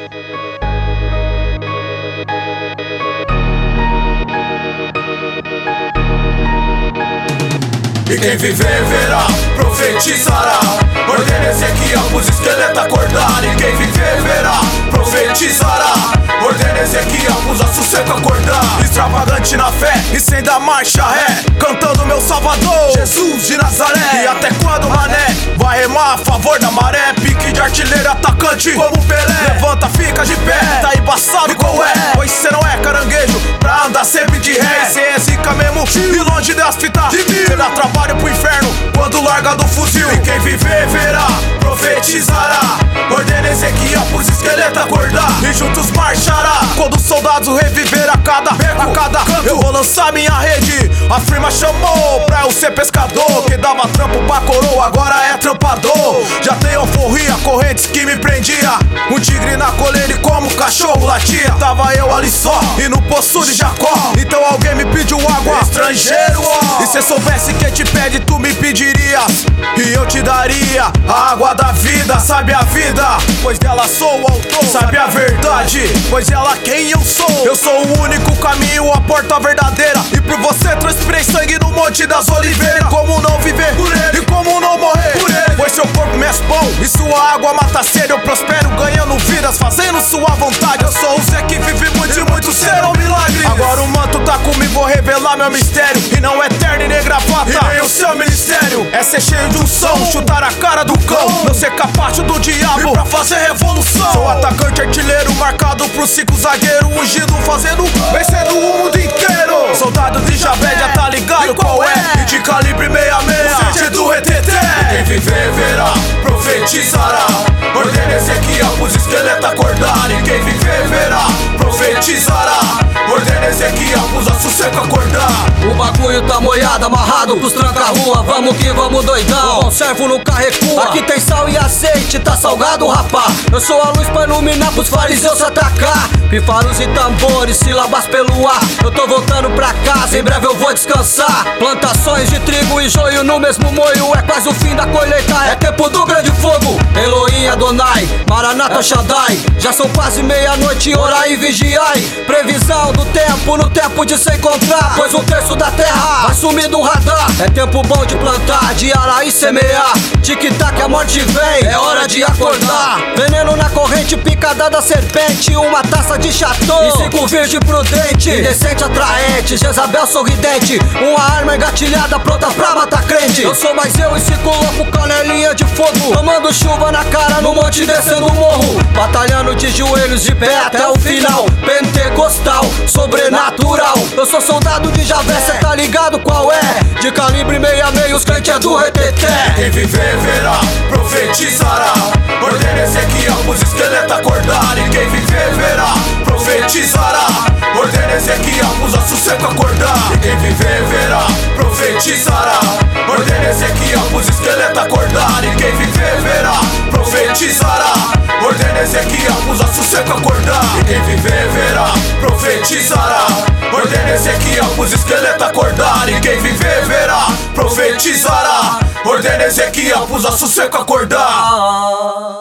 E quem viver verá, profetizará. Ordena Ezequiel pros esqueletos acordar E quem viver verá, profetizará. Ordena Ezequiel pros assossego acordar Extravagante na fé e sem dar marcha ré. Cantando meu salvador, Jesus de Nazaré. E até quando mané? Vai remar a favor da maré. Pique de artilheiro atacante como Pelé. Levanta, fica de pé, tá embaçado qual é. Pois cê não é caranguejo pra andar sempre de ré. Cê é zica mesmo e longe das fitas. Cê dá trabalho pro inferno quando larga do fuzil. E quem viver verá, profetizará. Ordena Ezequiel pros esqueletos acordar. E juntos marchará. Quando os soldados cada a cada canto. Eu vou lançar minha rede. A firma chamou pra eu ser pescador Que dava trampo pra coroa, agora é trampador. Já tem alforria, correntes que me prendia. Um tigre na coleira e como cachorro latia. Tava eu ali só e no poço de Jacó. Então alguém me pediu água. Estrangeiro, ó. E se soubesse quem te pede, tu me pedirias E eu te daria a água da vida Sabe a vida, pois dela sou o autor Sabe a verdade, pois ela quem eu sou? Eu sou o único caminho, a porta verdadeira. E por você transpirei sangue no monte das oliveiras. Como não viver por ele e como não morrer por ele? Pois seu corpo me és bom e sua água mata sede. Eu prospero ganhando vidas, fazendo sua vontade. Eu sou o Zé que vive muito e muitos serão milagres Agora o manto tá comigo, vou revelar meu mistério. E não é terno e nem gravata, ser cheio de unção, chutar a cara do cão Não ser capaz do diabo. E pra fazer revolução. Sou atacante artilheiro, marcado pro cinco zagueiro Ungido, fazendo, vencendo o mundo inteiro. Soldado de já tá ligado qual é? E de calibre 66, sentido reteté Quem viver verá, profetizará. Ordena Ezequiel O bagulho tá moiado, amarrado pros tranca-rua Vamos que vamos doidão, servo nunca recua Aqui tem sal e azeite, tá salgado rapá Eu sou a luz pra iluminar pros fariseus atacar Pifaros e tambores, sílabas pelo ar. Eu tô voltando pra casa, em breve eu vou descansar. Plantações de trigo e joio no mesmo moio É quase o fim da colheita, é tempo do grande fogo Adonai, Maranata Shaddai. Já são quase meia-noite, orai e vigiai. Previsão do tempo, no tempo de se encontrar. Pois um terço da terra vai sumir do radar. É tempo bom de plantar, de arar e semear. Tic-tac, a morte vem, é hora de acordar. Veneno na corrente, picada da serpente Uma taça de chateau e cinco virgem prudente Indecente, atraente, Jezabel sorridente Uma arma engatilhada, pronta pra matar crente. Eu sou mais eu e cinco louco, canelinha de fogo Tomando chuva na cara, no monte descendo o morro Batalhando de joelhos de pé até o final Pentecostal, sobrenatural. Eu sou soldado de Javé, cê tá ligado qual é? De calibre meia meio, os crentes é do reteté. Quem viver verá, profetizará. Ordena Ezequiel pros esqueletos acordar E quem viver verá, profetizará. Ordena Ezequiel pros assossego acordar E quem viver verá, profetizará acordar. E quem viver verá, profetizará. Ordena Ezequiel pros esqueletos acordar. E quem viver verá, profetizará. Ordena Ezequiel pros assossego acordar